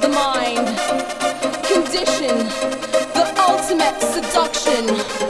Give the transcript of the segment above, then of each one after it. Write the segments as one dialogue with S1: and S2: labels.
S1: the mind, condition, the ultimate seduction,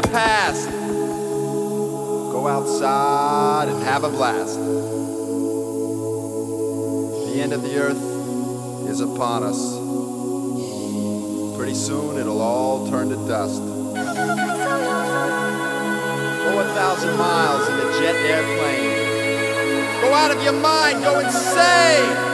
S1: the past. Go outside and have a blast. The end of the earth is upon us. Pretty soon it'll all turn to dust. Go thousand miles in a
S2: jet airplane. Go out of your
S3: mind, go insane.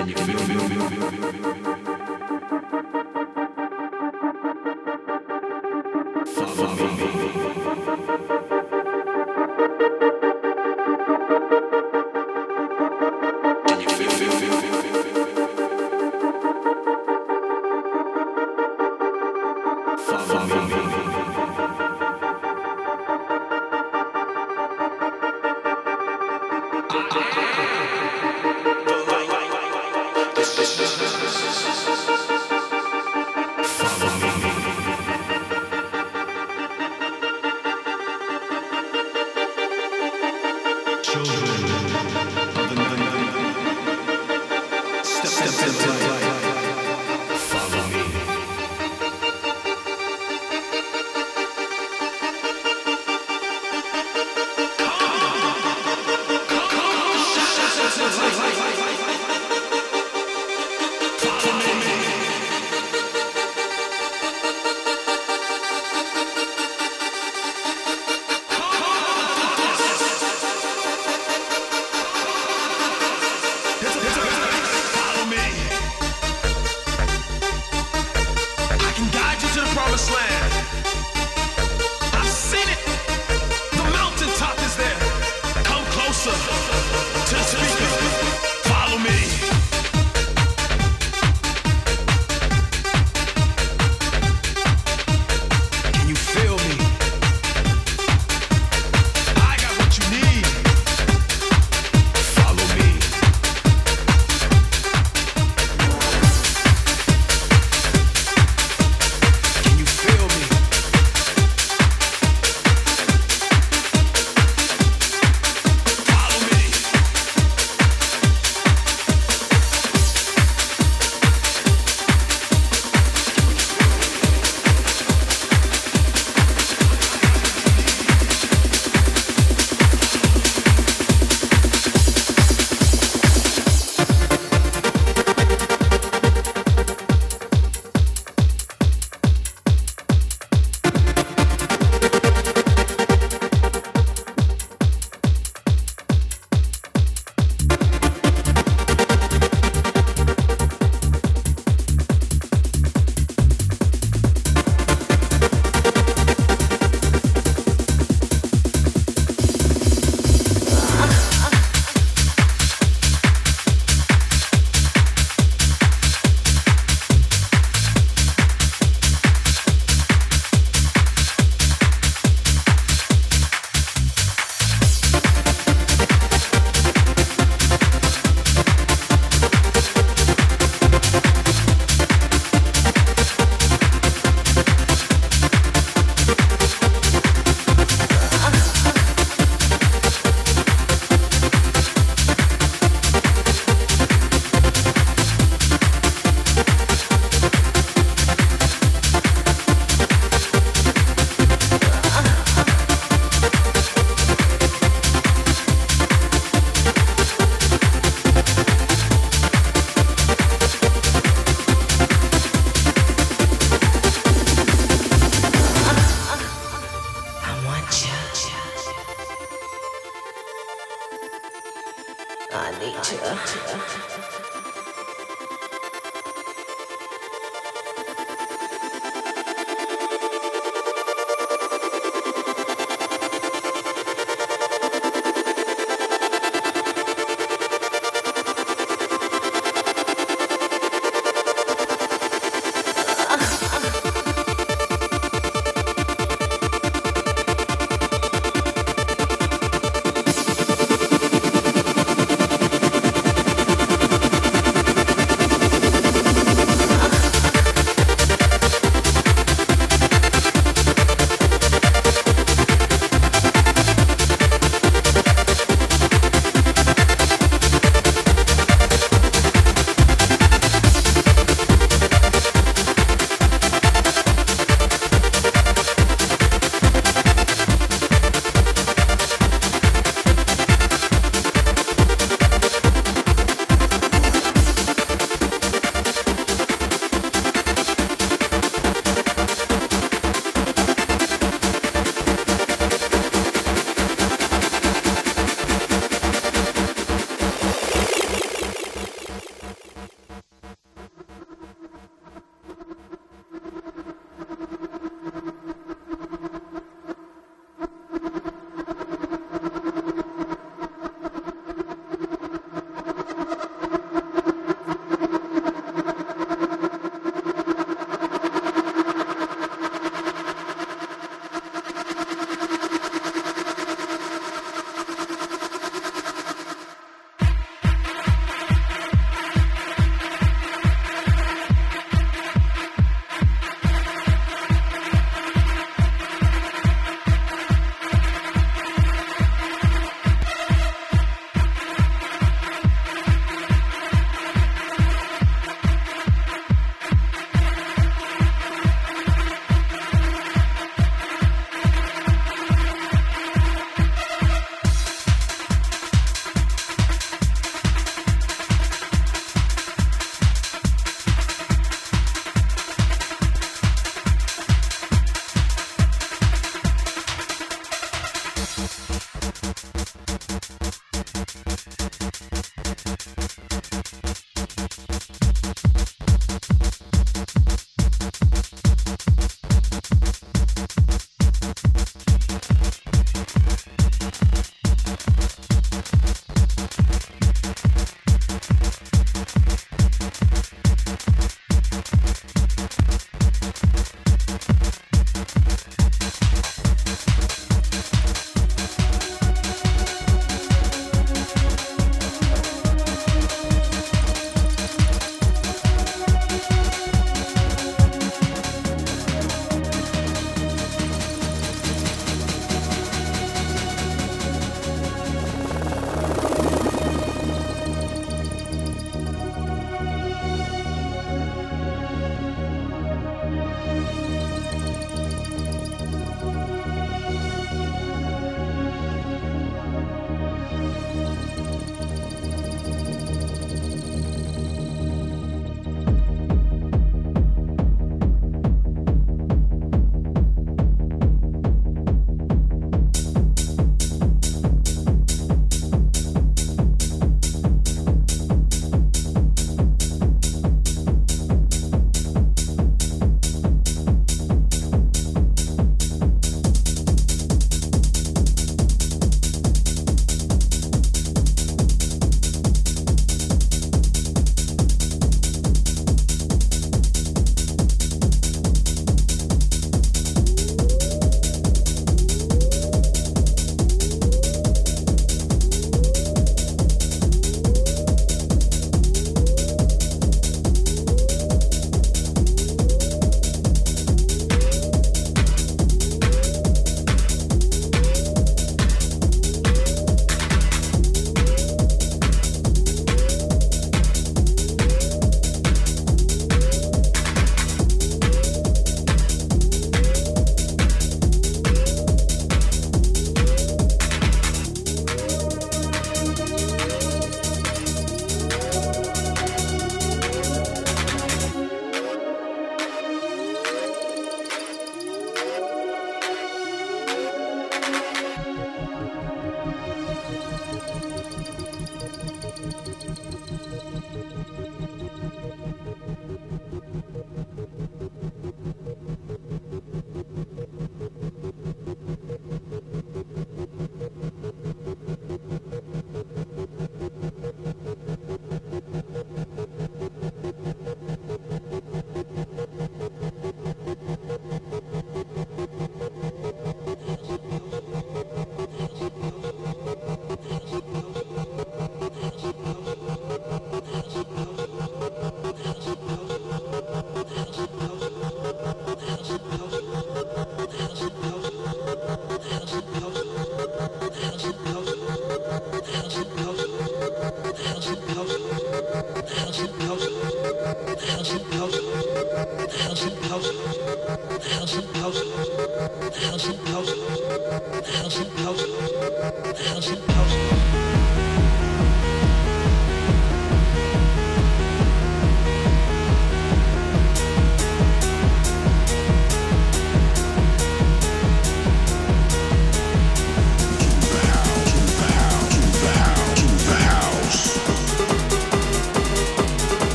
S3: till you feel, feel, feel, feel, feel, feel.